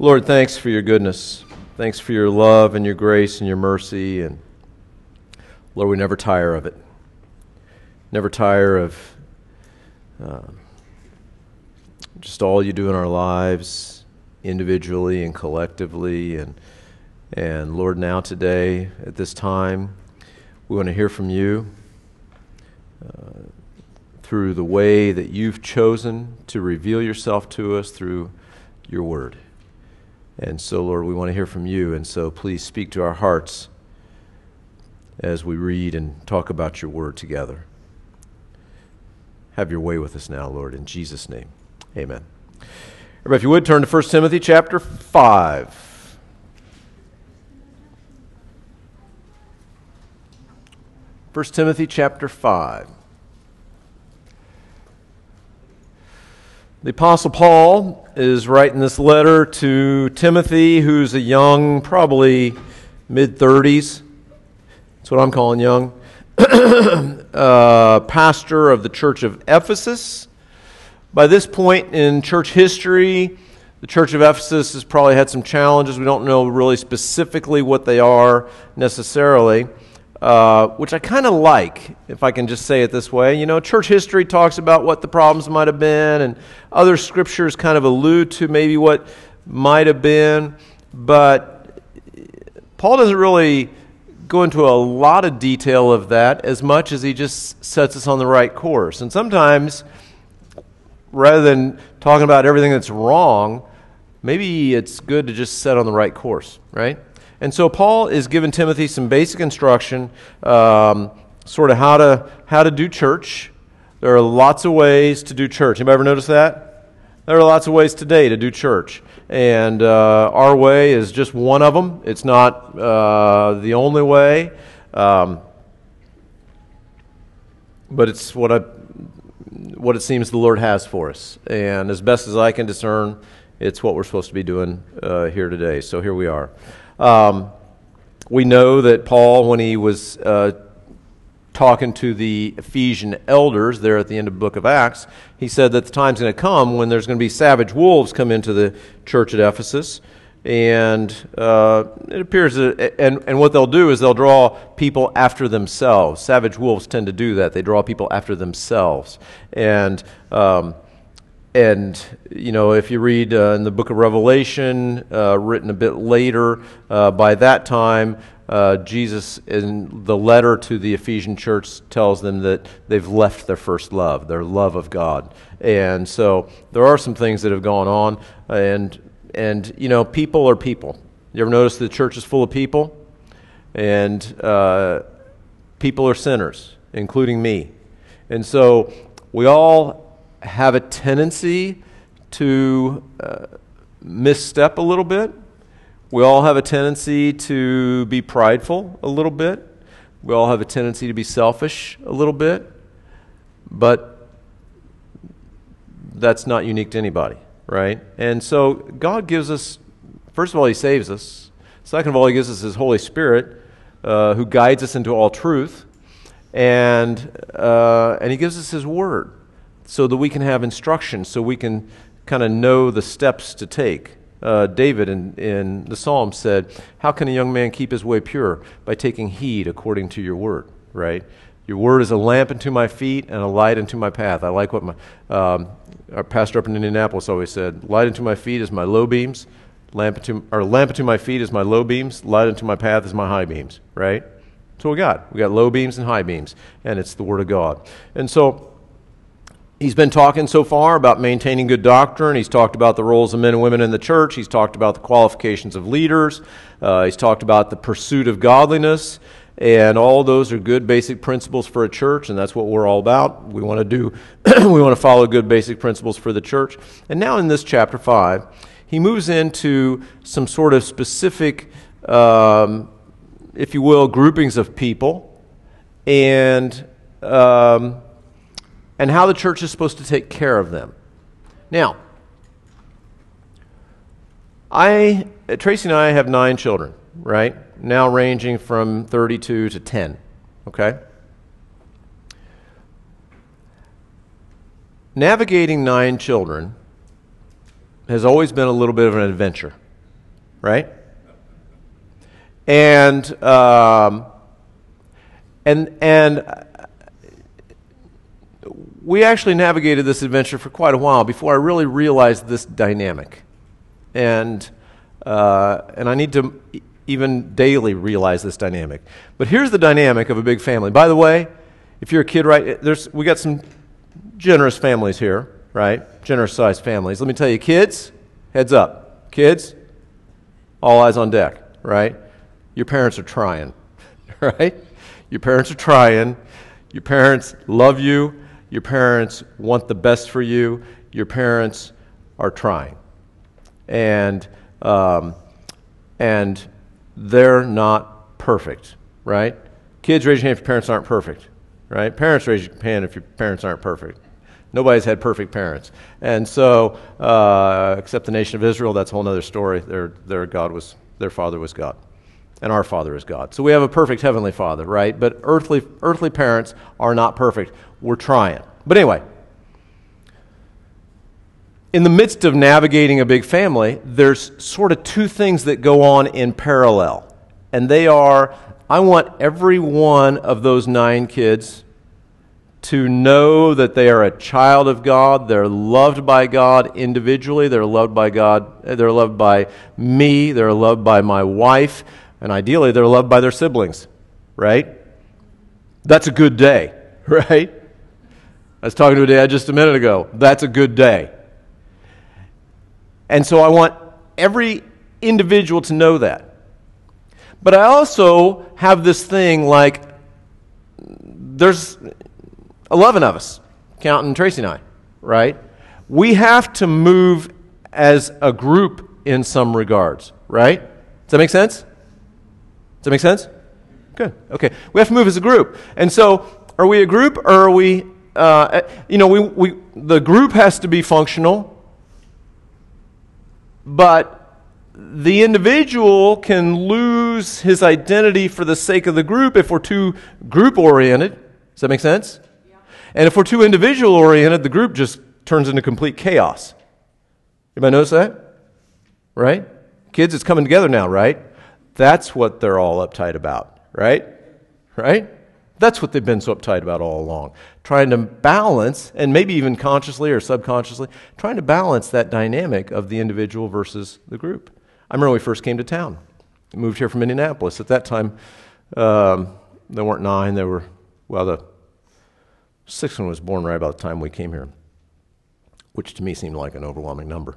Lord, thanks for your goodness. Thanks for your love and your grace and your mercy. And Lord, we never tire of it. Never tire of uh, just all you do in our lives, individually and collectively. And, and Lord, now today, at this time, we want to hear from you uh, through the way that you've chosen to reveal yourself to us through your word. And so, Lord, we want to hear from you. And so, please speak to our hearts as we read and talk about your word together. Have your way with us now, Lord, in Jesus' name. Amen. Everybody, if you would, turn to 1 Timothy chapter 5. First Timothy chapter 5. The Apostle Paul is writing this letter to Timothy, who's a young, probably mid 30s. That's what I'm calling young. uh, pastor of the church of Ephesus. By this point in church history, the church of Ephesus has probably had some challenges. We don't know really specifically what they are necessarily. Uh, which I kind of like, if I can just say it this way. You know, church history talks about what the problems might have been, and other scriptures kind of allude to maybe what might have been, but Paul doesn't really go into a lot of detail of that as much as he just sets us on the right course. And sometimes, rather than talking about everything that's wrong, maybe it's good to just set on the right course, right? And so Paul is giving Timothy some basic instruction, um, sort of how to how to do church. There are lots of ways to do church. Anybody ever notice that? There are lots of ways today to do church, and uh, our way is just one of them. It's not uh, the only way, um, but it's what I what it seems the Lord has for us. And as best as I can discern, it's what we're supposed to be doing uh, here today. So here we are. Um, we know that Paul, when he was uh, talking to the Ephesian elders there at the end of the book of Acts, he said that the time's going to come when there's going to be savage wolves come into the church at Ephesus. And uh, it appears that, and, and what they'll do is they'll draw people after themselves. Savage wolves tend to do that. They draw people after themselves. And um, and you know if you read uh, in the book of revelation uh, written a bit later uh, by that time uh, jesus in the letter to the ephesian church tells them that they've left their first love their love of god. And so there are some things that have gone on and and you know people are people. You ever notice the church is full of people? And uh, people are sinners including me. And so we all have a tendency to uh, misstep a little bit. We all have a tendency to be prideful a little bit. We all have a tendency to be selfish a little bit. But that's not unique to anybody, right? And so God gives us, first of all, He saves us. Second of all, He gives us His Holy Spirit uh, who guides us into all truth. And, uh, and He gives us His Word so that we can have instruction, so we can kind of know the steps to take. Uh, David in, in the Psalm said, How can a young man keep his way pure? By taking heed according to your word, right? Your word is a lamp unto my feet and a light unto my path. I like what my um, our pastor up in Indianapolis always said light unto my feet is my low beams, lamp unto, or lamp unto my feet is my low beams, light unto my path is my high beams, right? So we got. We got low beams and high beams, and it's the word of God. And so He's been talking so far about maintaining good doctrine. He's talked about the roles of men and women in the church. He's talked about the qualifications of leaders. Uh, he's talked about the pursuit of godliness. And all those are good basic principles for a church, and that's what we're all about. We want to do, we want to follow good basic principles for the church. And now in this chapter 5, he moves into some sort of specific, um, if you will, groupings of people. And. Um, and how the church is supposed to take care of them. Now, I Tracy and I have nine children, right? Now ranging from 32 to 10, okay? Navigating nine children has always been a little bit of an adventure, right? And um, and and we actually navigated this adventure for quite a while before I really realized this dynamic, and uh, and I need to even daily realize this dynamic. But here's the dynamic of a big family. By the way, if you're a kid, right? There's we got some generous families here, right? Generous sized families. Let me tell you, kids, heads up, kids, all eyes on deck, right? Your parents are trying, right? Your parents are trying. Your parents love you. Your parents want the best for you. Your parents are trying. And, um, and they're not perfect, right? Kids, raise your hand if your parents aren't perfect, right? Parents, raise your hand if your parents aren't perfect. Nobody's had perfect parents. And so, uh, except the nation of Israel, that's a whole other story. Their, their God was, their father was God and our Father is God. So we have a perfect heavenly Father, right? But earthly, earthly parents are not perfect. We're trying. But anyway, in the midst of navigating a big family, there's sort of two things that go on in parallel. And they are I want every one of those nine kids to know that they are a child of God. They're loved by God individually. They're loved by God. They're loved by me. They're loved by my wife. And ideally, they're loved by their siblings, right? That's a good day, right? I was talking to a dad just a minute ago. That's a good day. And so I want every individual to know that. But I also have this thing like there's 11 of us, counting Tracy and I, right? We have to move as a group in some regards, right? Does that make sense? Does that make sense? Good. Okay. We have to move as a group. And so, are we a group or are we, uh, you know, we, we, the group has to be functional, but the individual can lose his identity for the sake of the group if we're too group oriented. Does that make sense? Yeah. And if we're too individual oriented, the group just turns into complete chaos. Anybody notice that? Right? Kids, it's coming together now, right? That's what they're all uptight about, right? Right? That's what they've been so uptight about all along. Trying to balance, and maybe even consciously or subconsciously, trying to balance that dynamic of the individual versus the group. I remember when we first came to town. We moved here from Indianapolis. At that time, um, there weren't nine. There were, well, the sixth one was born right about the time we came here, which to me seemed like an overwhelming number.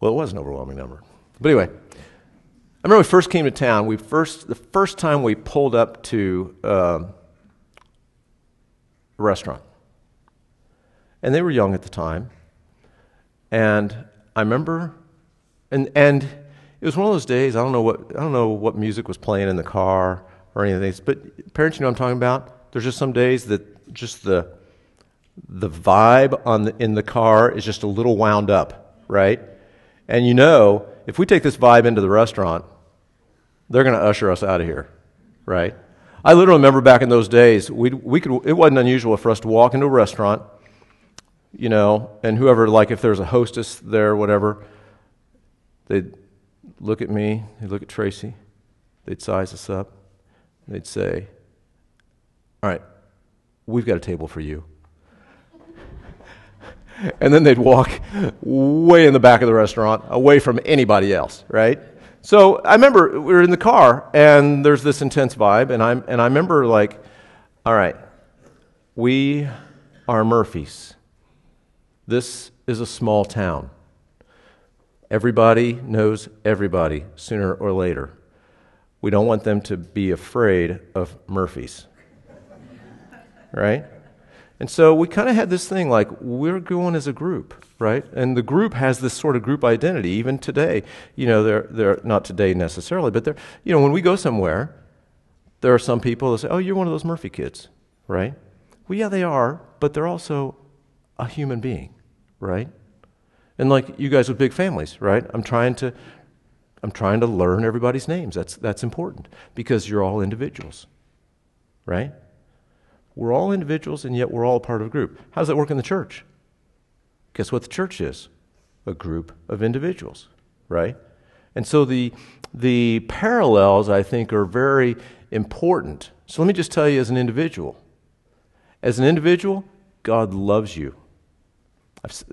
Well, it was an overwhelming number. But anyway, I remember we first came to town, we first, the first time we pulled up to uh, a restaurant. And they were young at the time. And I remember, and, and it was one of those days, I don't know what, I don't know what music was playing in the car or anything, but parents, you know what I'm talking about? There's just some days that just the, the vibe on the, in the car is just a little wound up, right? And you know, if we take this vibe into the restaurant, they're going to usher us out of here, right? I literally remember back in those days, we we could, it wasn't unusual for us to walk into a restaurant, you know, and whoever, like if there's a hostess there, whatever, they'd look at me, they'd look at Tracy, they'd size us up, they'd say, All right, we've got a table for you. and then they'd walk way in the back of the restaurant, away from anybody else, right? So I remember we were in the car, and there's this intense vibe, and, I'm, and I remember, like, all right, we are Murphys. This is a small town. Everybody knows everybody sooner or later. We don't want them to be afraid of Murphys. right? And so we kind of had this thing like we're going as a group, right? And the group has this sort of group identity even today. You know, they're, they're not today necessarily, but they're, you know, when we go somewhere, there are some people that say, oh, you're one of those Murphy kids, right? Well, yeah, they are, but they're also a human being, right? And like you guys with big families, right? I'm trying to, I'm trying to learn everybody's names. That's, that's important because you're all individuals, right? We're all individuals, and yet we're all part of a group. How does that work in the church? Guess what the church is? A group of individuals, right? And so the, the parallels, I think, are very important. So let me just tell you as an individual. As an individual, God loves you.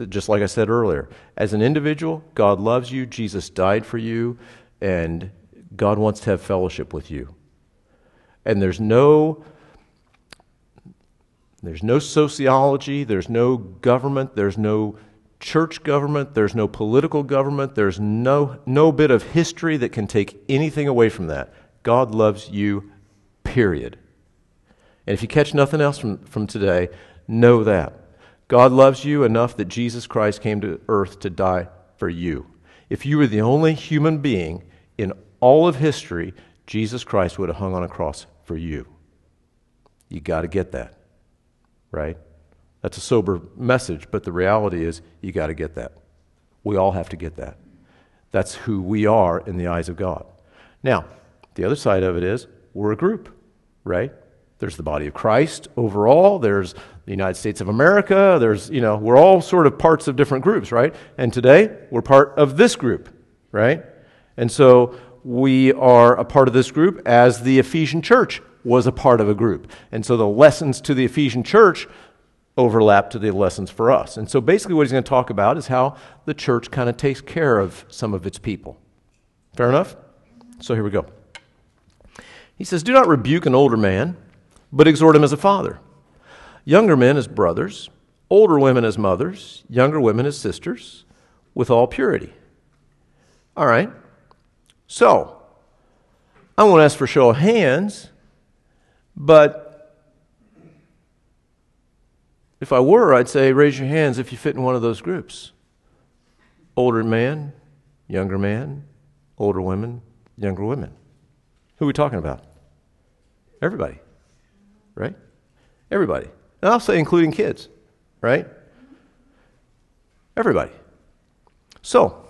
Just like I said earlier, as an individual, God loves you. Jesus died for you, and God wants to have fellowship with you. And there's no there's no sociology, there's no government, there's no church government, there's no political government, there's no, no bit of history that can take anything away from that. God loves you, period. And if you catch nothing else from, from today, know that. God loves you enough that Jesus Christ came to earth to die for you. If you were the only human being in all of history, Jesus Christ would have hung on a cross for you. You got to get that, right? That's a sober message, but the reality is you got to get that. We all have to get that. That's who we are in the eyes of God. Now, the other side of it is we're a group, right? There's the body of Christ overall, there's the United States of America, there's, you know, we're all sort of parts of different groups, right? And today we're part of this group, right? And so we are a part of this group as the Ephesian church was a part of a group. And so the lessons to the Ephesian church overlap to the lessons for us. And so basically, what he's going to talk about is how the church kind of takes care of some of its people. Fair enough? So here we go. He says, Do not rebuke an older man, but exhort him as a father, younger men as brothers, older women as mothers, younger women as sisters, with all purity. All right. So, I won't ask for show of hands, but if I were, I'd say, raise your hands if you fit in one of those groups older man, younger man, older women, younger women. Who are we talking about? Everybody, right? Everybody. And I'll say, including kids, right? Everybody. So,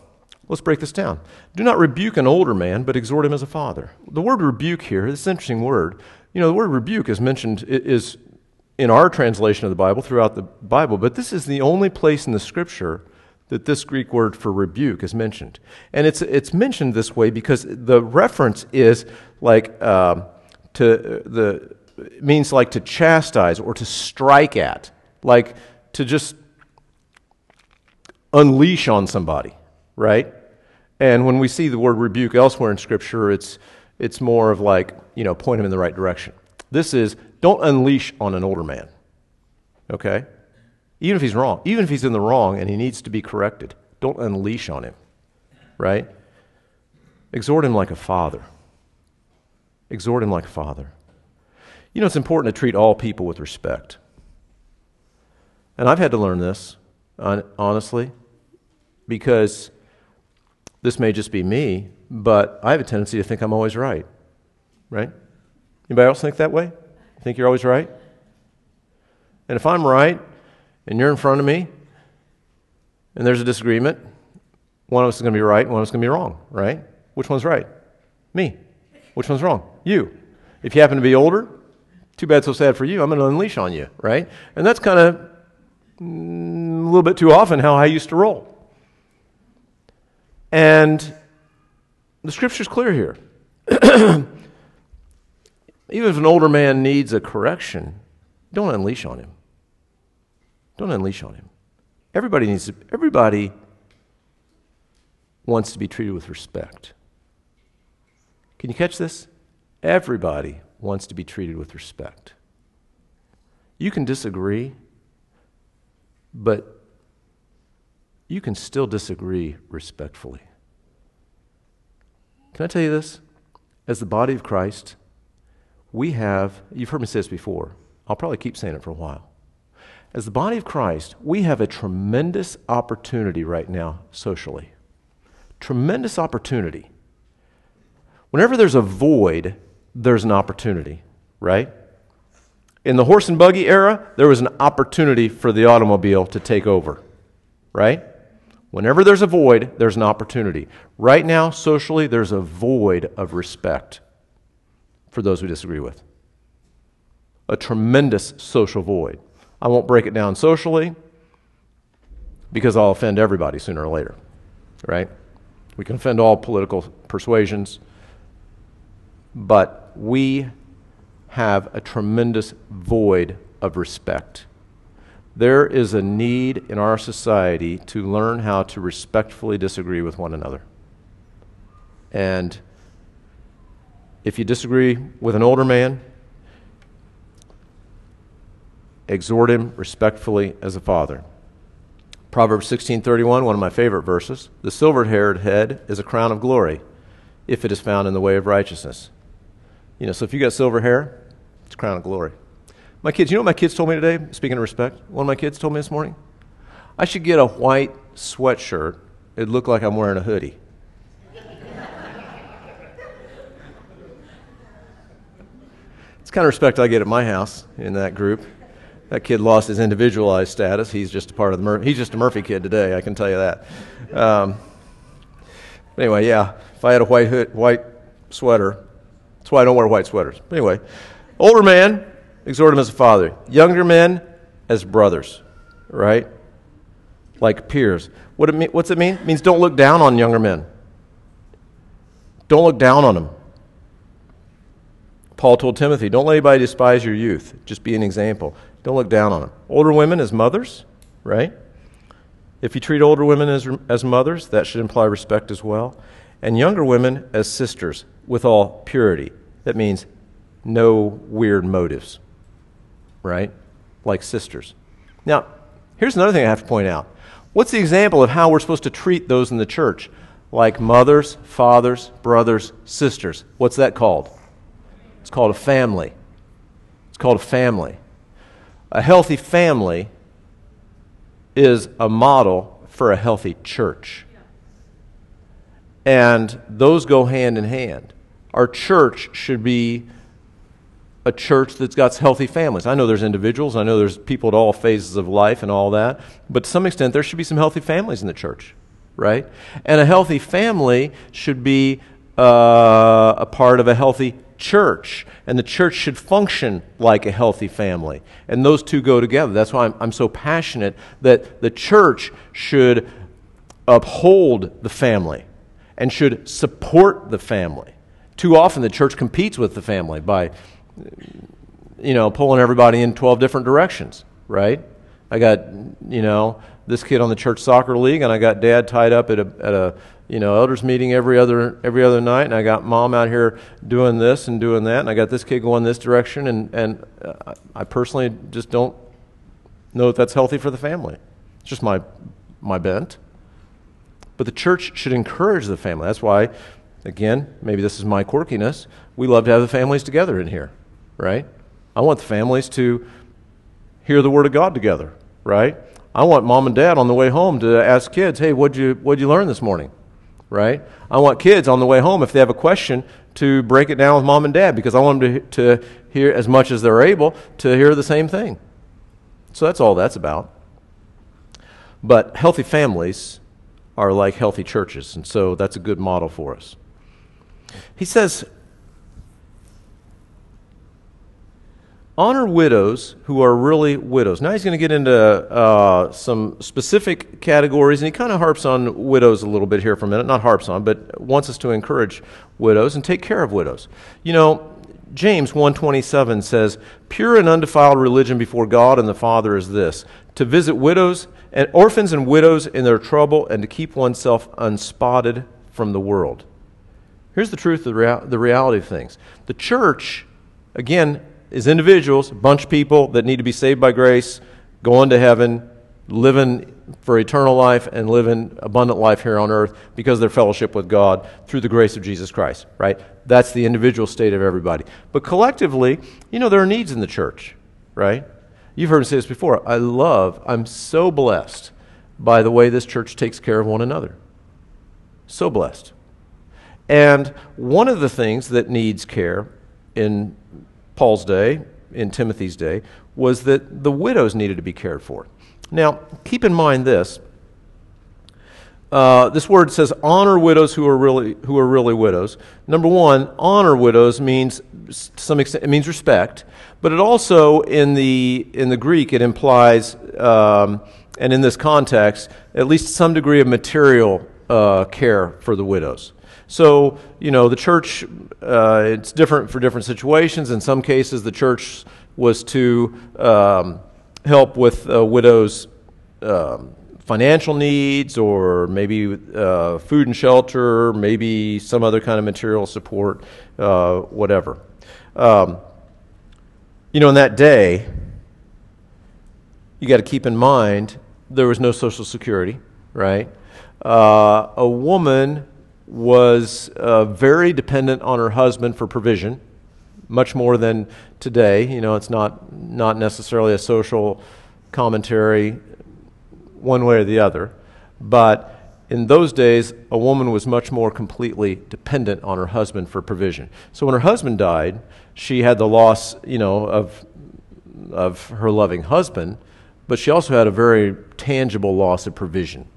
let's break this down. Do not rebuke an older man, but exhort him as a father. The word rebuke here, this is an interesting word. You know, the word rebuke is mentioned, is in our translation of the Bible throughout the Bible, but this is the only place in the scripture that this Greek word for rebuke is mentioned. And it's, it's mentioned this way because the reference is like um, to the, means like to chastise or to strike at, like to just unleash on somebody, right? And when we see the word rebuke elsewhere in Scripture, it's, it's more of like, you know, point him in the right direction. This is don't unleash on an older man. Okay? Even if he's wrong, even if he's in the wrong and he needs to be corrected, don't unleash on him. Right? Exhort him like a father. Exhort him like a father. You know, it's important to treat all people with respect. And I've had to learn this, honestly, because this may just be me, but I have a tendency to think I'm always right. Right? Anybody else think that way? Think you're always right? And if I'm right and you're in front of me and there's a disagreement, one of us is going to be right, one of us is going to be wrong, right? Which one's right? Me. Which one's wrong? You. If you happen to be older, too bad, so sad for you. I'm going to unleash on you, right? And that's kind of mm, a little bit too often how I used to roll. And the scripture's clear here. Even if an older man needs a correction, don't unleash on him. Don't unleash on him. Everybody needs to, everybody wants to be treated with respect. Can you catch this? Everybody wants to be treated with respect. You can disagree, but you can still disagree respectfully. Can I tell you this? As the body of Christ, we have, you've heard me say this before, I'll probably keep saying it for a while. As the body of Christ, we have a tremendous opportunity right now socially. Tremendous opportunity. Whenever there's a void, there's an opportunity, right? In the horse and buggy era, there was an opportunity for the automobile to take over, right? Whenever there's a void, there's an opportunity. Right now, socially, there's a void of respect for those we disagree with. A tremendous social void. I won't break it down socially because I'll offend everybody sooner or later, right? We can offend all political persuasions. But we have a tremendous void of respect. There is a need in our society to learn how to respectfully disagree with one another. And if you disagree with an older man, exhort him respectfully as a father. Proverbs 16:31, one of my favorite verses. The silver-haired head is a crown of glory if it is found in the way of righteousness. You know, so if you got silver hair, it's a crown of glory. My kids, you know what my kids told me today? Speaking of respect, one of my kids told me this morning, I should get a white sweatshirt. It'd look like I'm wearing a hoodie. it's kind of respect I get at my house in that group. That kid lost his individualized status. He's just a part of the Mur- he's just a Murphy kid today. I can tell you that. Um, anyway, yeah. If I had a white hood, white sweater, that's why I don't wear white sweaters. But anyway, older man, exhort him as a father. Younger men as brothers, right? Like peers. What it mean, what's it mean? It means don't look down on younger men. Don't look down on them. Paul told Timothy, don't let anybody despise your youth. Just be an example. Don't look down on them. Older women as mothers, right? If you treat older women as, as mothers, that should imply respect as well. And younger women as sisters with all purity. That means no weird motives, right? Like sisters. Now, here's another thing I have to point out. What's the example of how we're supposed to treat those in the church? Like mothers, fathers, brothers, sisters. What's that called? It's called a family. It's called a family. A healthy family is a model for a healthy church. And those go hand in hand. Our church should be a church that's got healthy families. I know there's individuals, I know there's people at all phases of life and all that, but to some extent, there should be some healthy families in the church, right? And a healthy family should be uh, a part of a healthy church, and the church should function like a healthy family. And those two go together. That's why I'm, I'm so passionate that the church should uphold the family and should support the family. Too often, the church competes with the family by, you know, pulling everybody in 12 different directions, right? I got, you know, this kid on the church soccer league, and I got dad tied up at a, at a you know, elders meeting every other every other night, and I got mom out here doing this and doing that, and I got this kid going this direction, and and uh, I personally just don't know if that's healthy for the family. It's just my my bent. But the church should encourage the family. That's why, again, maybe this is my quirkiness. We love to have the families together in here, right? I want the families to hear the word of God together, right? I want mom and dad on the way home to ask kids, "Hey, what'd you what'd you learn this morning?" right? I want kids on the way home, if they have a question, to break it down with mom and dad because I want them to, to hear as much as they're able to hear the same thing. So that's all that's about. But healthy families are like healthy churches, and so that's a good model for us. He says, honor widows who are really widows. Now he's going to get into uh, some specific categories, and he kind of harps on widows a little bit here for a minute. Not harps on, but wants us to encourage widows and take care of widows. You know, James 1:27 says, "Pure and undefiled religion before God and the Father is this: to visit widows and orphans and widows in their trouble, and to keep oneself unspotted from the world." Here's the truth of the, rea- the reality of things: the church, again, is individuals, a bunch of people that need to be saved by grace, going to heaven, living for eternal life, and living abundant life here on earth because of their fellowship with God through the grace of Jesus Christ, right? That's the individual state of everybody. But collectively, you know, there are needs in the church, right? You've heard me say this before. I love, I'm so blessed by the way this church takes care of one another. So blessed. And one of the things that needs care in Paul's day, in Timothy's day, was that the widows needed to be cared for. Now, keep in mind this. Uh, this word says honor widows who are really who are really widows. Number one, honor widows means some extent it means respect, but it also in the in the Greek it implies um, and in this context at least some degree of material uh, care for the widows. So, you know, the church, uh, it's different for different situations. In some cases, the church was to um, help with uh, widows' um, financial needs or maybe uh, food and shelter, maybe some other kind of material support, uh, whatever. Um, you know, in that day, you got to keep in mind there was no Social Security, right? Uh, a woman was uh, very dependent on her husband for provision, much more than today. You know, it's not, not necessarily a social commentary one way or the other. But in those days, a woman was much more completely dependent on her husband for provision. So when her husband died, she had the loss, you know, of, of her loving husband, but she also had a very tangible loss of provision.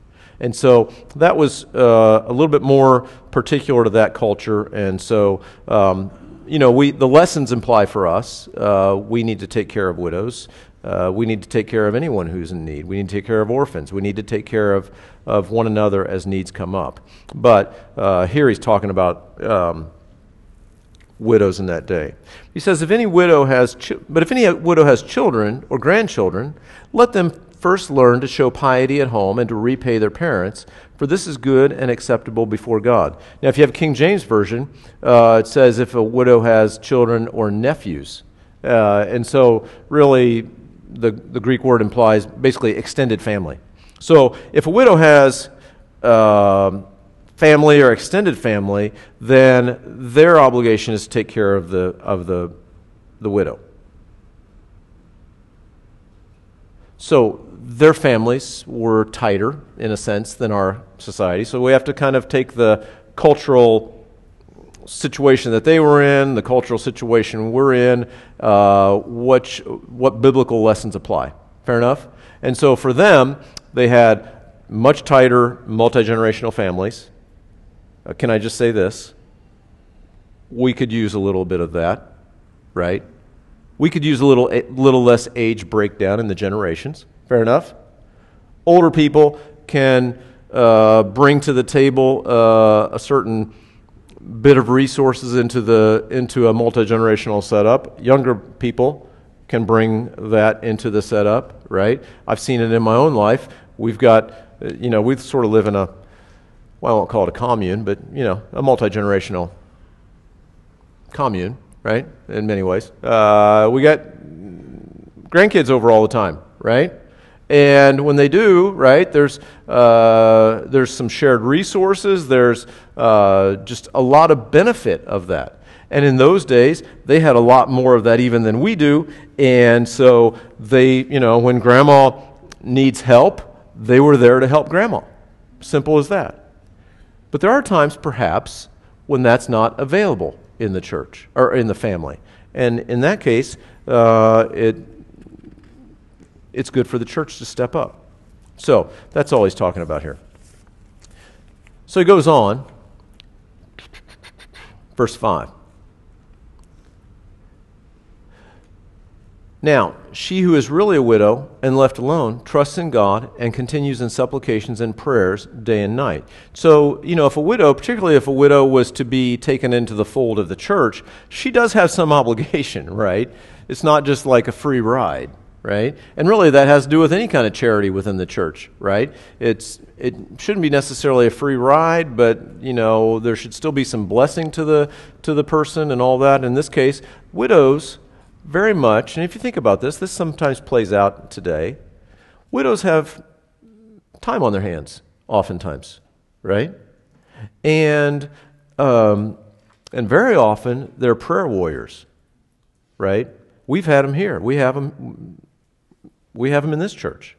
And so that was uh, a little bit more particular to that culture. And so, um, you know, we, the lessons imply for us uh, we need to take care of widows. Uh, we need to take care of anyone who's in need. We need to take care of orphans. We need to take care of, of one another as needs come up. But uh, here he's talking about um, widows in that day. He says, if any widow has, chi- but if any widow has children or grandchildren, let them first learn to show piety at home and to repay their parents, for this is good and acceptable before God. Now, if you have a King James Version, uh, it says if a widow has children or nephews. Uh, and so, really, the, the Greek word implies basically extended family. So, if a widow has um, family or extended family, then their obligation is to take care of the, of the, the widow. So their families were tighter, in a sense, than our society. So we have to kind of take the cultural situation that they were in, the cultural situation we're in, uh, what, what biblical lessons apply. Fair enough? And so for them, they had much tighter multi generational families. Uh, can I just say this? We could use a little bit of that, right? We could use a little, a little less age breakdown in the generations. Fair enough? Older people can uh, bring to the table uh, a certain bit of resources into, the, into a multi generational setup. Younger people can bring that into the setup, right? I've seen it in my own life. We've got, you know, we sort of live in a, well, I won't call it a commune, but, you know, a multi generational commune, right? In many ways. Uh, we got grandkids over all the time, right? And when they do, right, there's, uh, there's some shared resources, there's uh, just a lot of benefit of that. And in those days, they had a lot more of that even than we do. And so they, you know, when grandma needs help, they were there to help grandma. Simple as that. But there are times, perhaps, when that's not available in the church or in the family. And in that case, uh, it, it's good for the church to step up. So that's all he's talking about here. So he goes on, verse 5. Now, she who is really a widow and left alone trusts in God and continues in supplications and prayers day and night. So, you know, if a widow, particularly if a widow was to be taken into the fold of the church, she does have some obligation, right? It's not just like a free ride, right? And really that has to do with any kind of charity within the church, right? It's it shouldn't be necessarily a free ride, but, you know, there should still be some blessing to the to the person and all that. In this case, widows very much, and if you think about this, this sometimes plays out today. Widows have time on their hands, oftentimes, right? And um, and very often they're prayer warriors, right? We've had them here. We have them. We have them in this church.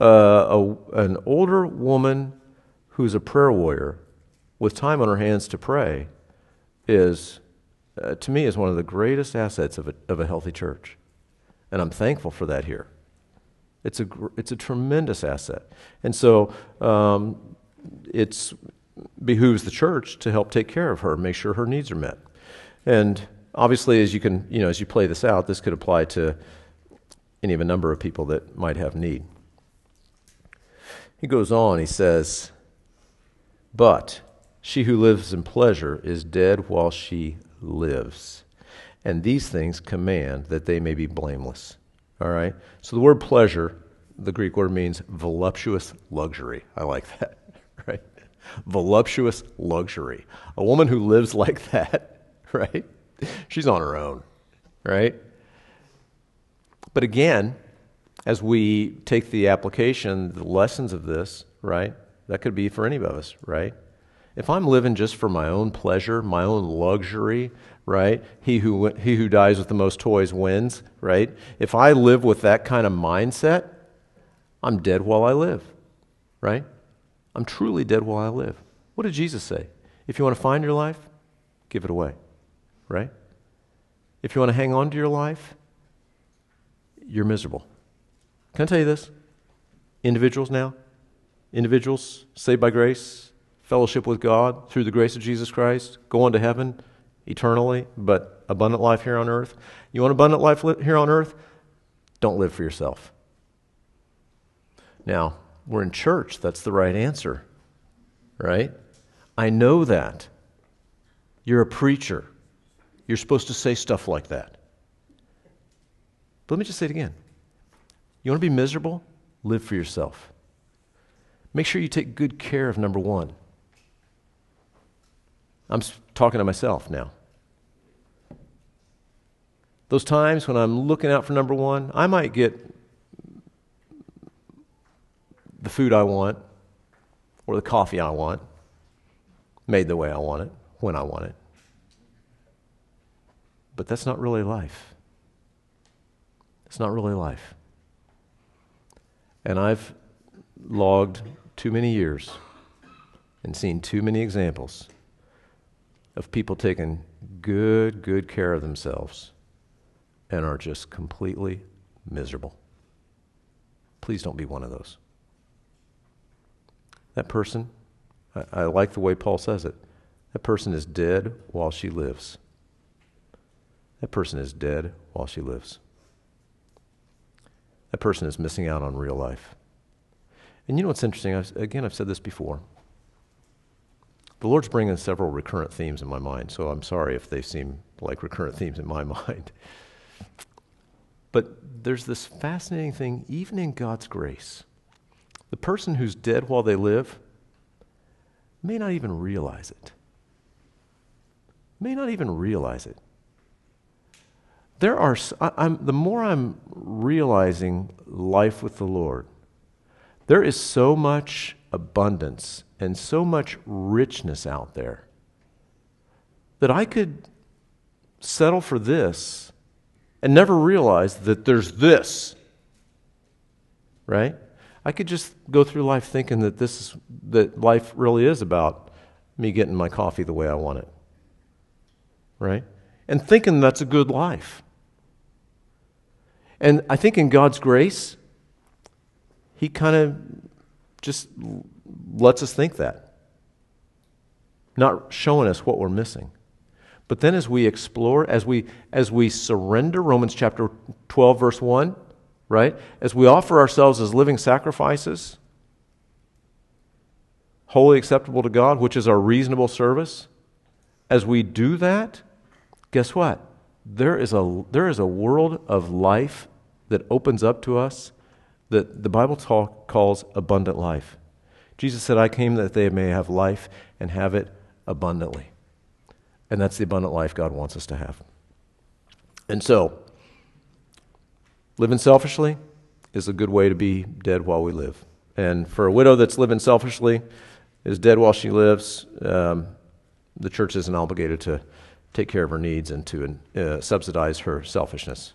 Uh, a, an older woman who's a prayer warrior with time on her hands to pray is uh, to me, is one of the greatest assets of a, of a healthy church. And I'm thankful for that here. It's a, it's a tremendous asset. And so um, it behooves the church to help take care of her, make sure her needs are met. And obviously, as you can, you know, as you play this out, this could apply to any of a number of people that might have need. He goes on, he says, But she who lives in pleasure is dead while she lives. And these things command that they may be blameless. All right? So the word pleasure, the Greek word means voluptuous luxury. I like that, right? Voluptuous luxury. A woman who lives like that, right? She's on her own, right? But again, as we take the application, the lessons of this, right? That could be for any of us, right? If I'm living just for my own pleasure, my own luxury, right? He who, he who dies with the most toys wins, right? If I live with that kind of mindset, I'm dead while I live, right? I'm truly dead while I live. What did Jesus say? If you want to find your life, give it away, right? If you want to hang on to your life, you're miserable. Can I tell you this? Individuals now, individuals saved by grace, fellowship with God through the grace of Jesus Christ, go on to heaven eternally, but abundant life here on earth. You want abundant life here on earth? Don't live for yourself. Now, we're in church. That's the right answer, right? I know that. You're a preacher. You're supposed to say stuff like that. But let me just say it again. You want to be miserable? Live for yourself. Make sure you take good care of number one. I'm talking to myself now. Those times when I'm looking out for number one, I might get the food I want or the coffee I want, made the way I want it, when I want it. But that's not really life. It's not really life. And I've logged too many years and seen too many examples of people taking good, good care of themselves and are just completely miserable. Please don't be one of those. That person, I, I, like the way Paul says it, that person is dead while she lives. That person is dead while she lives that person is missing out on real life. And you know what's interesting? I've, again, I've said this before. The Lord's bringing several recurrent themes in my mind, so I'm sorry if they seem like recurrent themes in my mind. But there's this fascinating thing, even in God's grace. The person who's dead while they live may not even realize it. May not even realize it there are, I'm, the more I'm realizing life with the Lord, there is so much abundance and so much richness out there that I could settle for this and never realize that there's this. Right? I could just go through life thinking that this is, that life really is about me getting my coffee the way I want it. Right? And thinking that's a good life. And I think in God's grace, He kind of just lets us think that, not showing us what we're missing. But then as we explore, as we, as we surrender, Romans chapter 12, verse 1, right? As we offer ourselves as living sacrifices, wholly acceptable to God, which is our reasonable service, as we do that, guess what? There is a, there is a world of life that opens up to us that the Bible talk, calls abundant life. Jesus said, I came that they may have life and have it abundantly. And that's the abundant life God wants us to have. And so, living selfishly is a good way to be dead while we live. And for a widow that's living selfishly, is dead while she lives, um, the church isn't obligated to take care of her needs and to uh, subsidize her selfishness.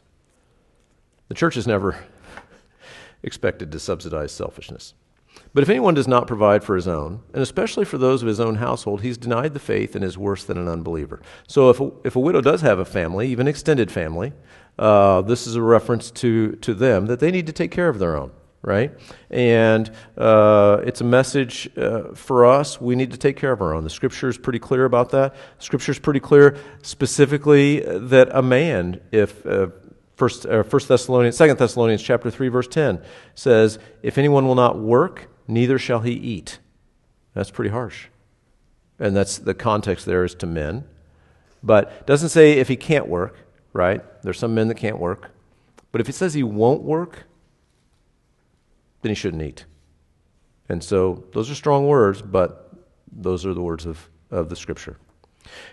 The church is never expected to subsidize selfishness. But if anyone does not provide for his own, and especially for those of his own household, he's denied the faith and is worse than an unbeliever. So if a, if a widow does have a family, even extended family, uh, this is a reference to, to them that they need to take care of their own right? And uh, it's a message uh, for us. We need to take care of our own. The scripture is pretty clear about that. Scripture is pretty clear specifically that a man, if uh, First, uh, First Thessalonians, Second Thessalonians chapter three, verse ten says, "If anyone will not work, neither shall he eat. That's pretty harsh. And that's the context there is to men. But doesn't say if he can't work, right? There's some men that can't work. But if it says he won't work, then he shouldn't eat. And so those are strong words, but those are the words of, of the scripture.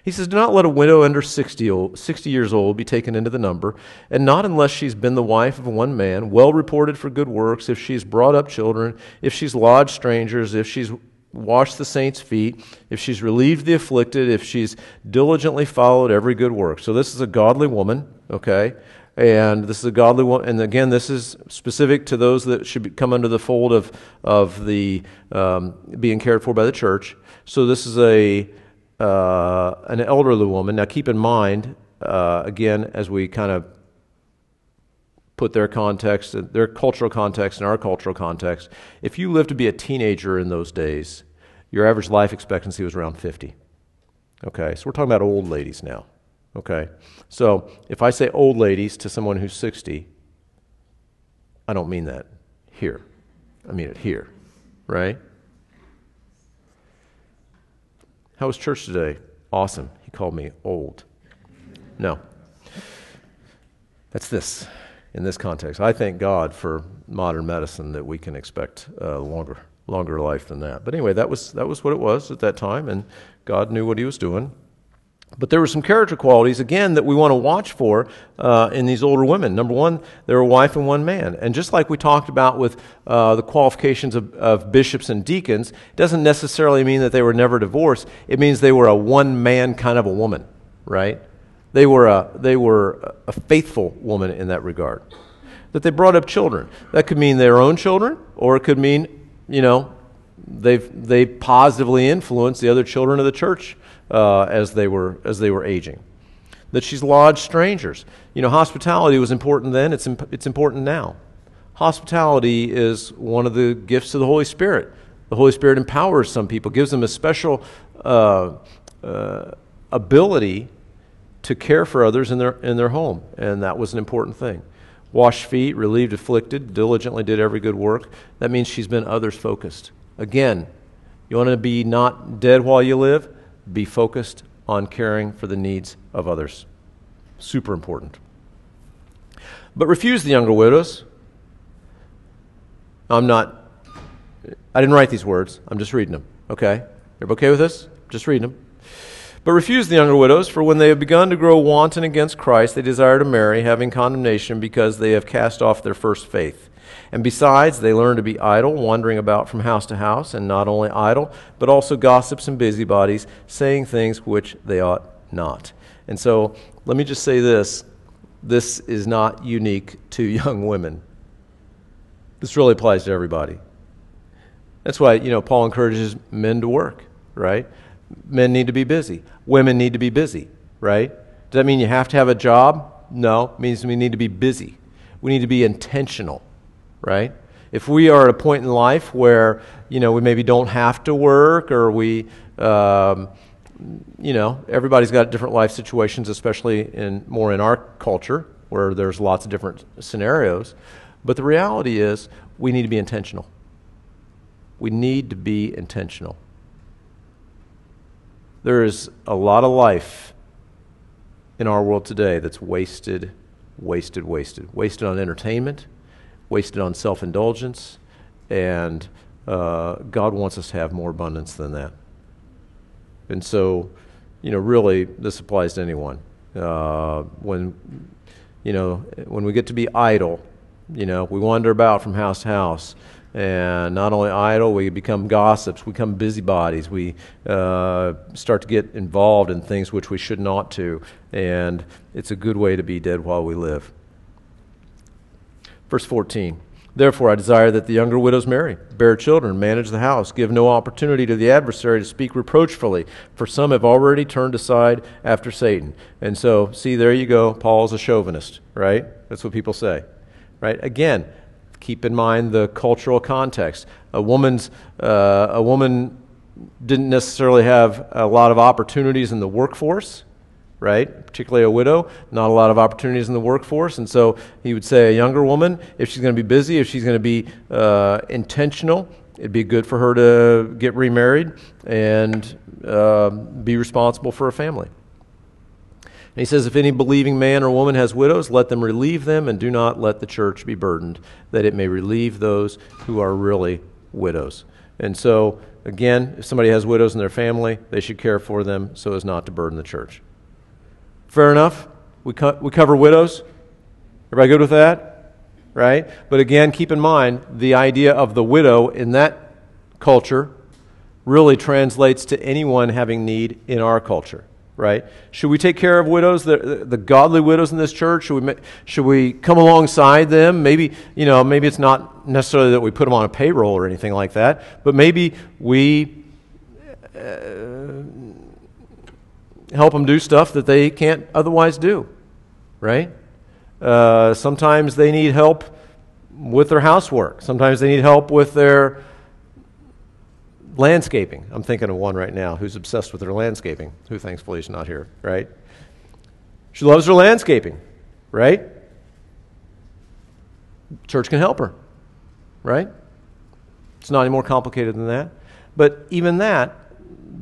He says, Do not let a widow under 60, 60 years old be taken into the number, and not unless she's been the wife of one man, well reported for good works, if she's brought up children, if she's lodged strangers, if she's washed the saints' feet, if she's relieved the afflicted, if she's diligently followed every good work. So this is a godly woman, okay? And this is a godly woman. And again, this is specific to those that should be, come under the fold of, of the um, being cared for by the church. So this is a uh, an elderly woman. Now, keep in mind, uh, again, as we kind of put their context, their cultural context, and our cultural context, if you lived to be a teenager in those days, your average life expectancy was around 50. Okay, so we're talking about old ladies now. Okay, so if I say old ladies to someone who's 60, I don't mean that here. I mean it here, right? How was church today? Awesome. He called me old. No. That's this in this context. I thank God for modern medicine that we can expect a longer longer life than that. But anyway, that was that was what it was at that time and God knew what he was doing. But there were some character qualities, again, that we want to watch for uh, in these older women. Number one, they're a wife and one man. And just like we talked about with uh, the qualifications of, of, bishops and deacons, it doesn't necessarily mean that they were never divorced. It means they were a one man kind of a woman, right? They were, a, they were a faithful woman in that regard. That they brought up children. That could mean their own children, or it could mean, you know, they've, they positively influenced the other children of the church uh, as, they were, as they were aging. That she's lodged strangers. You know, hospitality was important then, it's, imp- it's important now. Hospitality is one of the gifts of the Holy Spirit. The Holy Spirit empowers some people, gives them a special uh, uh, ability to care for others in their, in their home, and that was an important thing. Washed feet, relieved afflicted, diligently did every good work. That means she's been others focused. Again, you want to be not dead while you live? Be focused on caring for the needs of others. Super important. But refuse the younger widows. I'm not, I didn't write these words. I'm just reading them. Okay? Everybody okay with this? Just reading them. But refuse the younger widows, for when they have begun to grow wanton against Christ, they desire to marry, having condemnation because they have cast off their first faith. And besides, they learn to be idle, wandering about from house to house, and not only idle, but also gossips and busybodies, saying things which they ought not. And so, let me just say this this is not unique to young women. This really applies to everybody. That's why, you know, Paul encourages men to work, right? Men need to be busy. Women need to be busy, right? Does that mean you have to have a job? No, it means we need to be busy. We need to be intentional right? If we are at a point in life where, you know, we maybe don't have to work or we, um, you know, everybody's got different life situations, especially in more in our culture where there's lots of different scenarios. But the reality is we need to be intentional. We need to be intentional. There is a lot of life in our world today that's wasted, wasted, wasted. Wasted on entertainment, wasted on self indulgence, and uh, God wants us to have more abundance than that. And so, you know, really, this applies to anyone. Uh, when, you know, when we get to be idle, you know, we wander about from house to house. And not only idle, we become gossips, we become busybodies, we uh, start to get involved in things which we should not to. And it's a good way to be dead while we live. Verse 14. Therefore, I desire that the younger widows marry, bear children, manage the house, give no opportunity to the adversary to speak reproachfully, for some have already turned aside after Satan. And so, see, there you go. Paul's a chauvinist, right? That's what people say, right? Again, keep in mind the cultural context. A woman's uh, a woman didn't necessarily have a lot of opportunities in the workforce right? Particularly a widow, not a lot of opportunities in the workforce. And so he would say a younger woman, if she's going to be busy, if she's going to be uh, intentional it'd be good for her to get remarried and uh, be responsible for a family. And he says, If any believing man or woman has widows, let them relieve them, and do not let the church be burdened, that it may relieve those who are really widows. And so, again, if somebody has widows in their family, they should care for them so as not to burden the church. Fair enough? We, co- we cover widows. Everybody good with that? Right? But again, keep in mind the idea of the widow in that culture really translates to anyone having need in our culture right? Should we take care of widows, the, the godly widows in this church? Should we, should we come alongside them? Maybe, you know, maybe it's not necessarily that we put them on a payroll or anything like that, but maybe we uh, help them do stuff that they can't otherwise do, right? Uh, sometimes they need help with their housework. Sometimes they need help with their landscaping. I'm thinking of one right now who's obsessed with her landscaping, who thankfully is not here, right? She loves her landscaping, right? Church can help her, right? It's not any more complicated than that. But even that,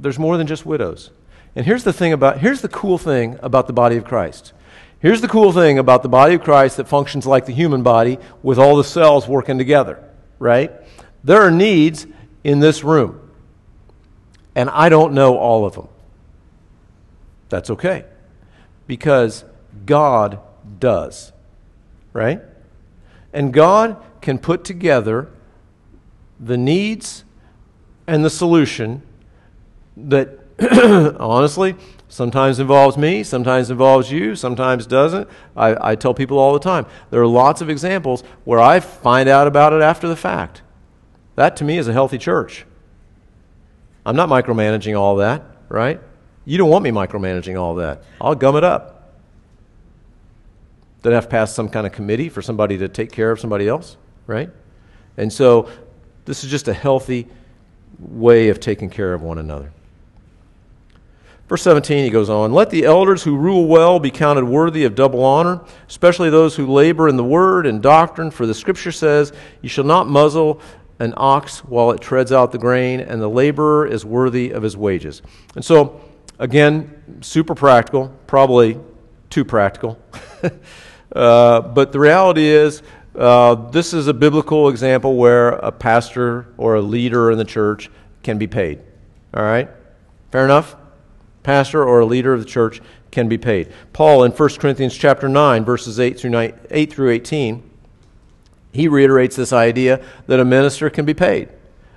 there's more than just widows. And here's the thing about here's the cool thing about the body of Christ. Here's the cool thing about the body of Christ that functions like the human body with all the cells working together, right? There are needs in this room and I don't know all of them. That's okay because God does, right? And God can put together the needs and the solution that honestly sometimes involves me, sometimes involves you, sometimes doesn't. I, I, tell people all the time there are lots of examples where I find out about it after the fact. That to me is a healthy church. I'm not micromanaging all that, right? You don't want me micromanaging all that. I'll gum it up. Then I have to pass some kind of committee for somebody to take care of somebody else, right? And so this is just a healthy way of taking care of one another. Verse 17, he goes on Let the elders who rule well be counted worthy of double honor, especially those who labor in the word and doctrine, for the scripture says, You shall not muzzle an ox while it treads out the grain, and the laborer is worthy of his wages. And so, again, super practical, probably too practical. uh, but the reality is, uh, this is a biblical example where a pastor or a leader in the church can be paid. All right? Fair enough? Pastor or a leader of the church can be paid. Paul in 1 Corinthians chapter 9, verses 8 through, 9, 8 through 18 he reiterates this idea that a minister can be paid.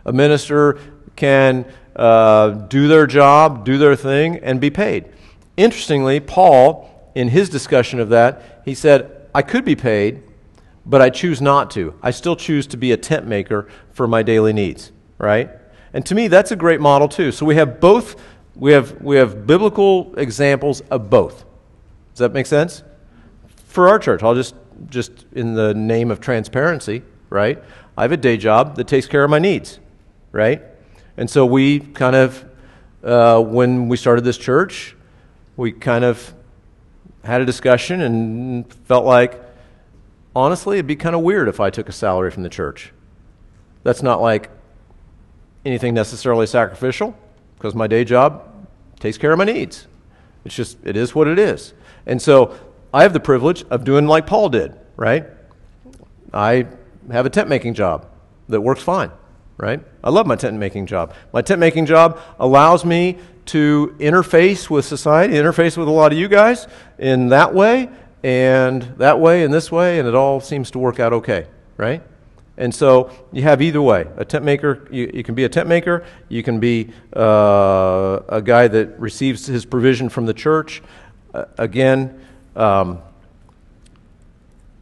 A minister can uh, do their job, do their thing, and be paid. Interestingly, Paul, in his discussion of that, he said, I could be paid, but I choose not to. I still choose to be a tent maker for my daily needs, right? And to me, that's a great model too. So we have both, we have, we have biblical examples of both. Does that make sense? For our church, I'll just just in the name of transparency, right? I have a day job that takes care of my needs, right? And so we kind of, uh, when we started this church, we kind of had a discussion and felt like, honestly, it'd be kind of weird if I took a salary from the church. That's not like anything necessarily sacrificial because my day job takes care of my needs. It's just, it is what it is. And so I have the privilege of doing like Paul did, right? I have a tent making job that works fine, right? I love my tent making job. My tent making job allows me to interface with society, interface with a lot of you guys in that way, and that way, and this way, and it all seems to work out okay, right? And so you have either way. A tent maker, you, you can be a tent maker, you can be uh, a guy that receives his provision from the church. Uh, again, um,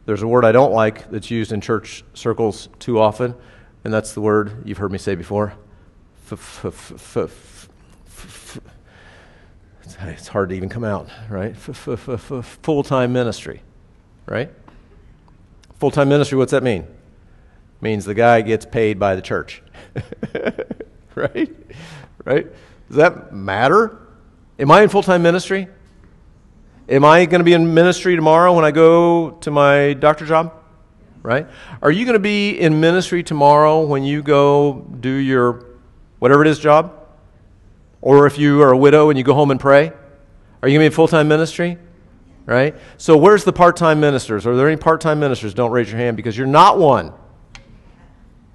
there's a word I don't like that's used in church circles too often, and that's the word you've heard me say before. It's hard to even come out, right? Full time ministry, right? Full time ministry, what's that mean? Means the guy gets paid by the church, right? Right? Does that matter? Am I in full time ministry? Am I going to be in ministry tomorrow when I go to my doctor job? right? Are you going to be in ministry tomorrow when you go do your whatever it is job? Or if you are a widow and you go home and pray? Are you going to be in full time ministry? Right? So, where's the part time ministers? Are there any part time ministers? Don't raise your hand because you're not one.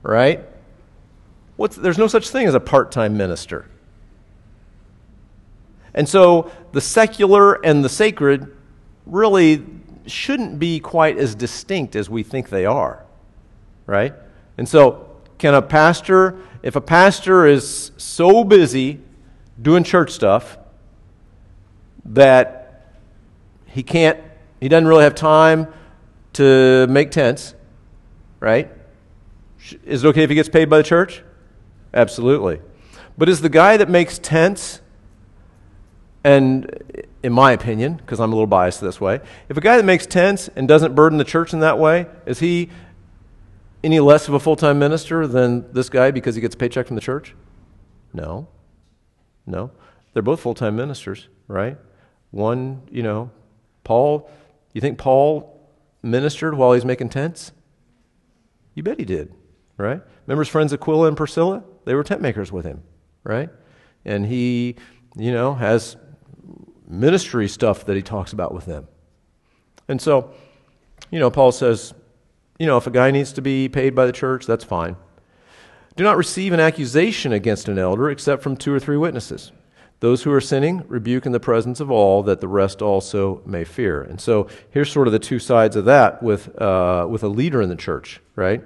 Right? What's, there's no such thing as a part time minister. And so, the secular and the sacred really shouldn't be quite as distinct as we think they are. Right? And so, can a pastor, if a pastor is so busy doing church stuff that he can't, he doesn't really have time to make tents, right? Is it okay if he gets paid by the church? Absolutely. But is the guy that makes tents, and in my opinion, because I'm a little biased this way, if a guy that makes tents and doesn't burden the church in that way, is he any less of a full time minister than this guy because he gets a paycheck from the church? No. No. They're both full time ministers, right? One, you know, Paul, you think Paul ministered while he's making tents? You bet he did, right? Remember his friends Aquila and Priscilla? They were tent makers with him, right? And he, you know, has ministry stuff that he talks about with them. And so, you know, Paul says, you know, if a guy needs to be paid by the church, that's fine. Do not receive an accusation against an elder except from two or three witnesses. Those who are sinning, rebuke in the presence of all, that the rest also may fear. And so here's sort of the two sides of that with, uh, with a leader in the church, right?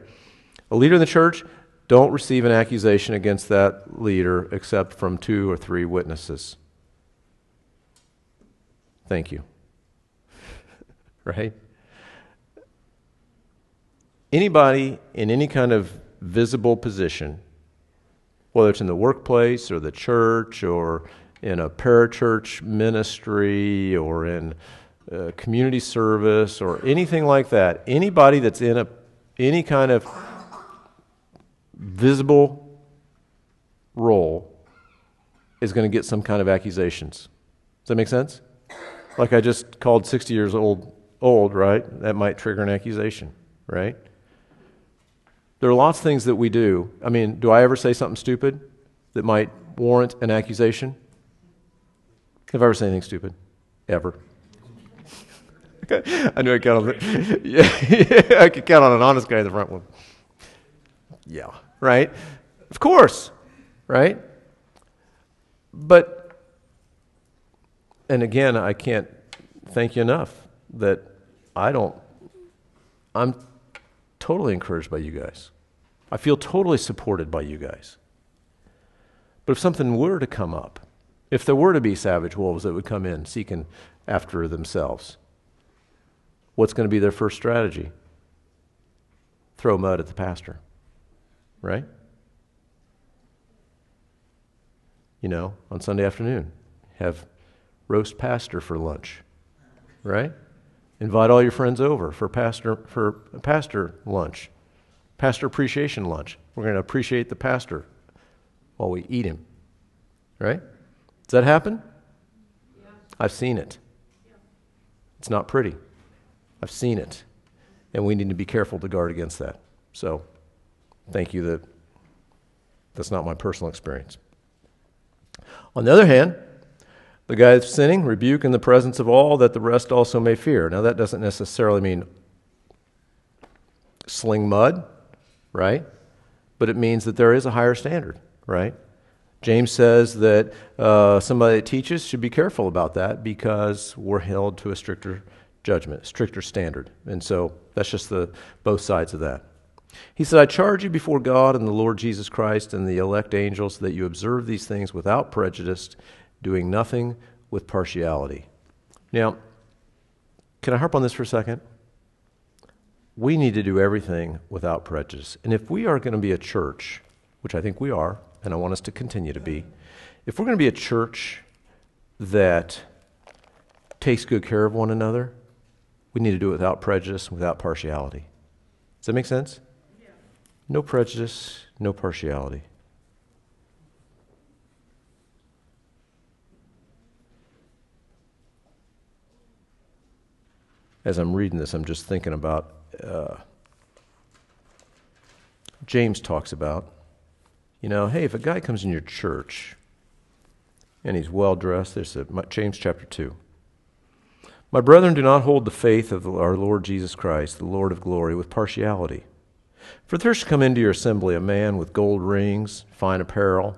A leader in the church, don't receive an accusation against that leader except from two or three witnesses. Thank you. right? Anybody in any kind of visible position, whether it's in the workplace or the church or in a parachurch ministry or in community service or anything like that, anybody that's in a, any kind of visible role is going to get some kind of accusations. Does that make sense? Like I just called 60 years old old, right? That might trigger an accusation, right? There are lots of things that we do. I mean, do I ever say something stupid that might warrant an accusation? Have I ever said anything stupid? Ever? I knew I could count on the, yeah, I could count on an honest guy in the front one. Yeah, right? Of course, right? But, and again, I can't thank you enough that I don't, I'm totally encouraged by you guys. I feel totally supported by you guys. But if something were to come up, if there were to be savage wolves that would come in seeking after themselves, what's going to be their first strategy? Throw mud at the pastor, right? You know, on Sunday afternoon, have roast pastor for lunch, right? Invite all your friends over for pastor for pastor lunch, pastor appreciation lunch. We're going to appreciate the pastor while we eat him. Right? Does that happen? Yeah. I've seen it. Yeah. It's not pretty. I've seen it. And we need to be careful to guard against that. So, thank you that that's not my personal experience. On the other hand, the guy that's sinning, rebuke in the presence of all, that the rest also may fear. Now, that doesn't necessarily mean sling mud, right? But it means that there is a higher standard, right? James says that uh, somebody that teaches should be careful about that because we're held to a stricter judgment, stricter standard. And so that's just the both sides of that. He said, I charge you before God and the Lord Jesus Christ and the elect angels that you observe these things without prejudice doing nothing with partiality. Now, can I harp on this for a second? We need to do everything without prejudice. And if we are going to be a church, which I think we are, and I want us to continue to be, if we're going to be a church that takes good care of one another, we need to do it without prejudice, without partiality. Does that make sense? No prejudice, no partiality. as I'm reading this, I'm just thinking about uh, James talks about. You know, hey, if a guy comes in your church and he's well dressed, there's a, James chapter 2. My brethren, do not hold the faith of our Lord Jesus Christ, the Lord of glory, with partiality. For there should come into your assembly a man with gold rings, fine apparel,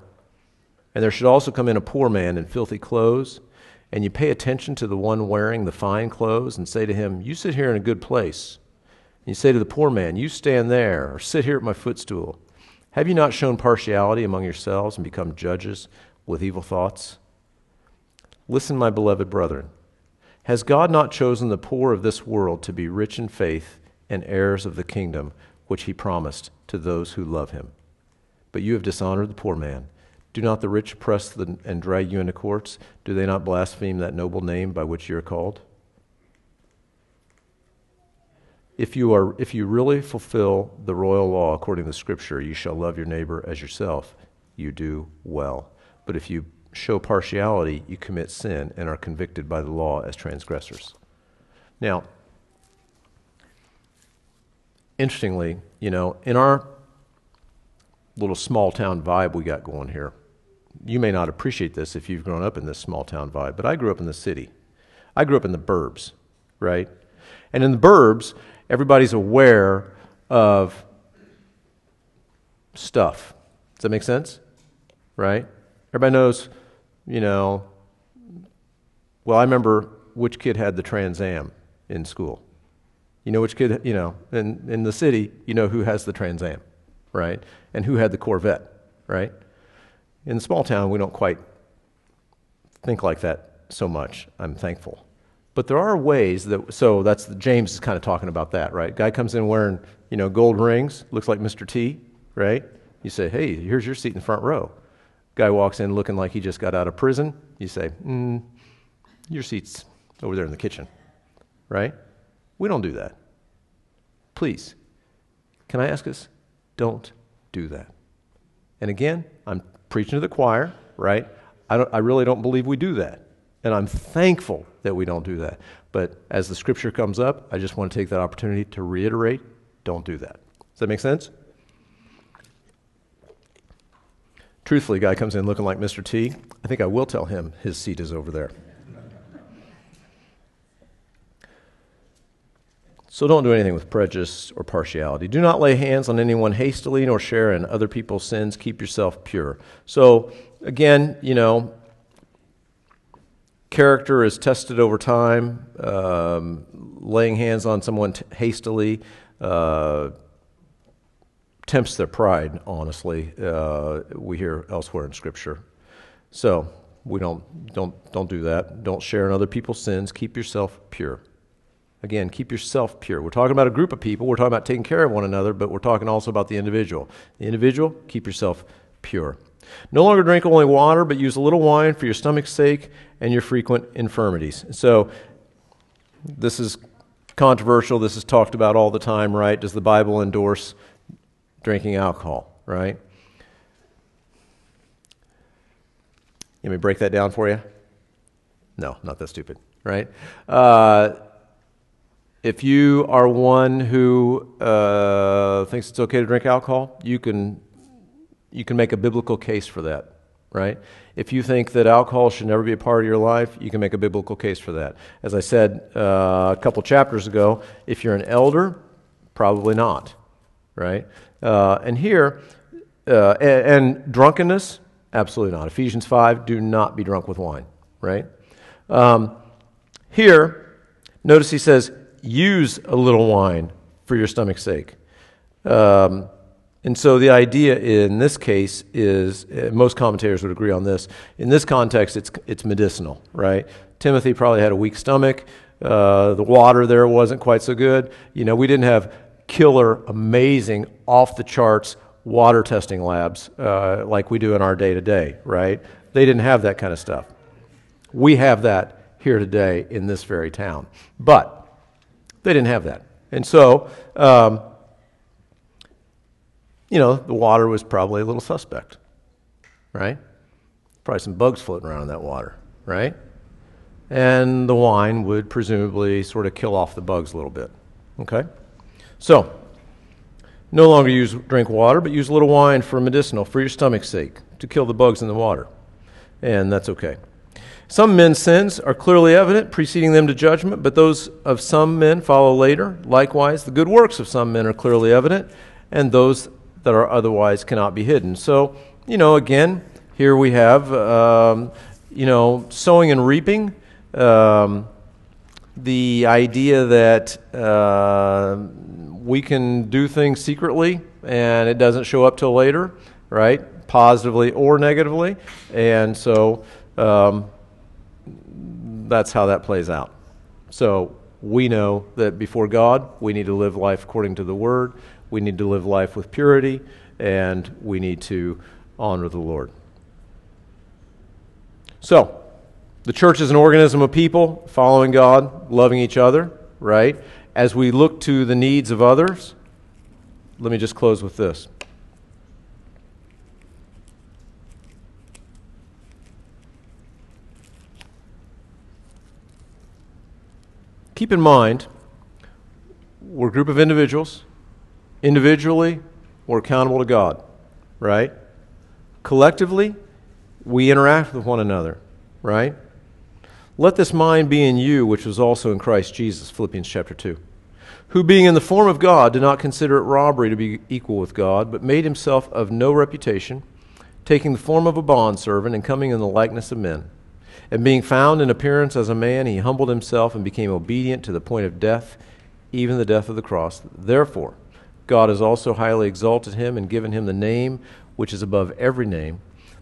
and there should also come in a poor man in filthy clothes, and you pay attention to the one wearing the fine clothes and say to him, You sit here in a good place. And you say to the poor man, You stand there, or sit here at my footstool. Have you not shown partiality among yourselves and become judges with evil thoughts? Listen, my beloved brethren. Has God not chosen the poor of this world to be rich in faith and heirs of the kingdom which he promised to those who love him? But you have dishonored the poor man. Do not the rich press the, and drag you into courts? Do they not blaspheme that noble name by which you are called? If you, are, if you really fulfill the royal law according to the scripture, you shall love your neighbor as yourself, you do well. But if you show partiality, you commit sin and are convicted by the law as transgressors. Now, interestingly, you know, in our little small town vibe we got going here, you may not appreciate this if you've grown up in this small town vibe, but I grew up in the city. I grew up in the burbs, right? And in the burbs, everybody's aware of stuff. Does that make sense? Right? Everybody knows you know, well, I remember which kid had the Trans Am in school. You know which kid, you know, in, in the city, you know who has the Trans Am, right? And who had the Corvette, right? In small town, we don't quite think like that so much. I'm thankful. But there are ways that, so that's, James is kind of talking about that, right? Guy comes in wearing, you know, gold rings, looks like Mr. T, right? You say, hey, here's your seat in the front row. Guy walks in looking like he just got out of prison. You say, mm, Your seat's over there in the kitchen, right? We don't do that. Please, can I ask us? Don't do that. And again, I'm preaching to the choir, right? I, I really don't believe we do that. And I'm thankful that we don't do that. But as the scripture comes up, I just want to take that opportunity to reiterate don't do that. Does that make sense? Truthfully, guy comes in looking like Mr. T. I think I will tell him his seat is over there. So don't do anything with prejudice or partiality. Do not lay hands on anyone hastily nor share in other people's sins. Keep yourself pure. So, again, you know, character is tested over time. Um, laying hands on someone t- hastily. Uh, tempts their pride, honestly, uh, we hear elsewhere in Scripture. So we don't, don't, don't do that. Don't share in other people's sins. Keep yourself pure. Again, keep yourself pure. We're talking about a group of people. We're talking about taking care of one another, but we're talking also about the individual. The individual, keep yourself pure. No longer drink only water, but use a little wine for your stomach's sake and your frequent infirmities. So, this is controversial. This is talked about all the time, right? Does the Bible endorse drinking alcohol, right? Let me break that down for you? No, not that stupid, right? Uh, if you are one who uh, thinks it's okay to drink alcohol, you can, you can make a biblical case for that, right? If you think that alcohol should never be a part of your life, you can make a biblical case for that. As I said uh, a couple chapters ago, if you're an elder, probably not, right? Uh, and here, uh, and, and, drunkenness, absolutely not. Ephesians 5, do not be drunk with wine, right? Um, here, notice he says, use a little wine for your stomach's sake. Um, and so the idea in this case is, uh, most commentators would agree on this. In this context, it's, it's medicinal, right? Timothy probably had a weak stomach. Uh, the water there wasn't quite so good. You know, we didn't have killer, amazing, off the charts water testing labs uh, like we do in our day to day, right? They didn't have that kind of stuff. We have that here today in this very town. But they didn't have that. And so, um, you know, the water was probably a little suspect, right? Probably some bugs floating around in that water, right? And the wine would presumably sort of kill off the bugs a little bit, okay? So, No longer use drink water, but use a little wine for medicinal, for your stomach's sake, to kill the bugs in the water. And that's okay. Some men's sins are clearly evident, preceding them to judgment, but those of some men follow later. Likewise, the good works of some men are clearly evident, and those that are otherwise cannot be hidden. So, you know, again, here we have, um, you know, sowing and reaping. Um, the idea that uh, we can do things secretly and it doesn't show up till later, right? Positively or negatively. And so, um, that's how that plays out. So we know that before God, we need to live life according to the Word, we need to live life with purity, and we need to honor the Lord. So, the church is an organism of people following God, loving each other, right? As we look to the needs of others, let me just close with this. Keep in mind, we're a group of individuals. Individually, we're accountable to God, right? Collectively, we interact with one another, right? Let this mind be in you, which was also in Christ Jesus, Philippians chapter 2. Who, being in the form of God, did not consider it robbery to be equal with God, but made himself of no reputation, taking the form of a bondservant and coming in the likeness of men. And being found in appearance as a man, he humbled himself and became obedient to the point of death, even the death of the cross. Therefore, God has also highly exalted him and given him the name which is above every name,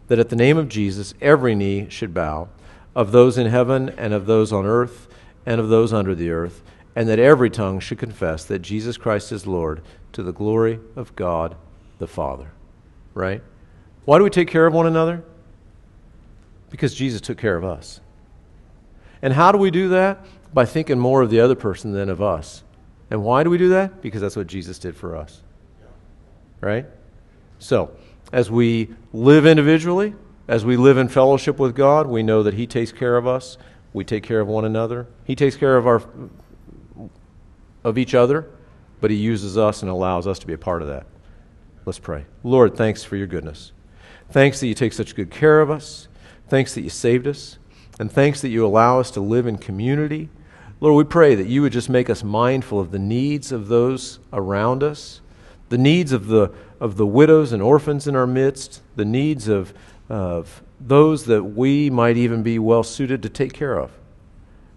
that at the name of Jesus every knee should bow, of those in heaven and of those on earth and of those under the earth, and that every tongue should confess that Jesus Christ is Lord to the glory of God the Father. Right? Why do we take care of one another? Because Jesus took care of us. And how do we do that? By thinking more of the other person than of us. And why do we do that? Because that's what Jesus did for us. Right? So, as we live individually, as we live in fellowship with God, we know that He takes care of us. We take care of one another. He takes care of our of each other, but He uses us and allows us to be a part of that. Let's pray. Lord, thanks for your goodness. Thanks that you take such good care of us. Thanks that you saved us. And thanks that you allow us to live in community. Lord, we pray that you would just make us mindful of the needs of those around us, the needs of the, of the widows and orphans in our midst, the needs of, of those that we might even be well suited to take care of.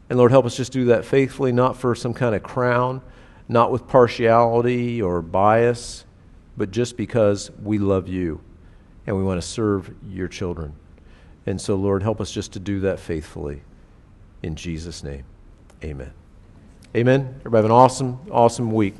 And Lord, help us just do that faithfully, not for some kind of crown, not with partiality or bias, but just because we love you and we want to serve your children. And so, Lord, help us just to do that faithfully. In Jesus' name, amen. Amen. Everybody have an awesome, awesome week.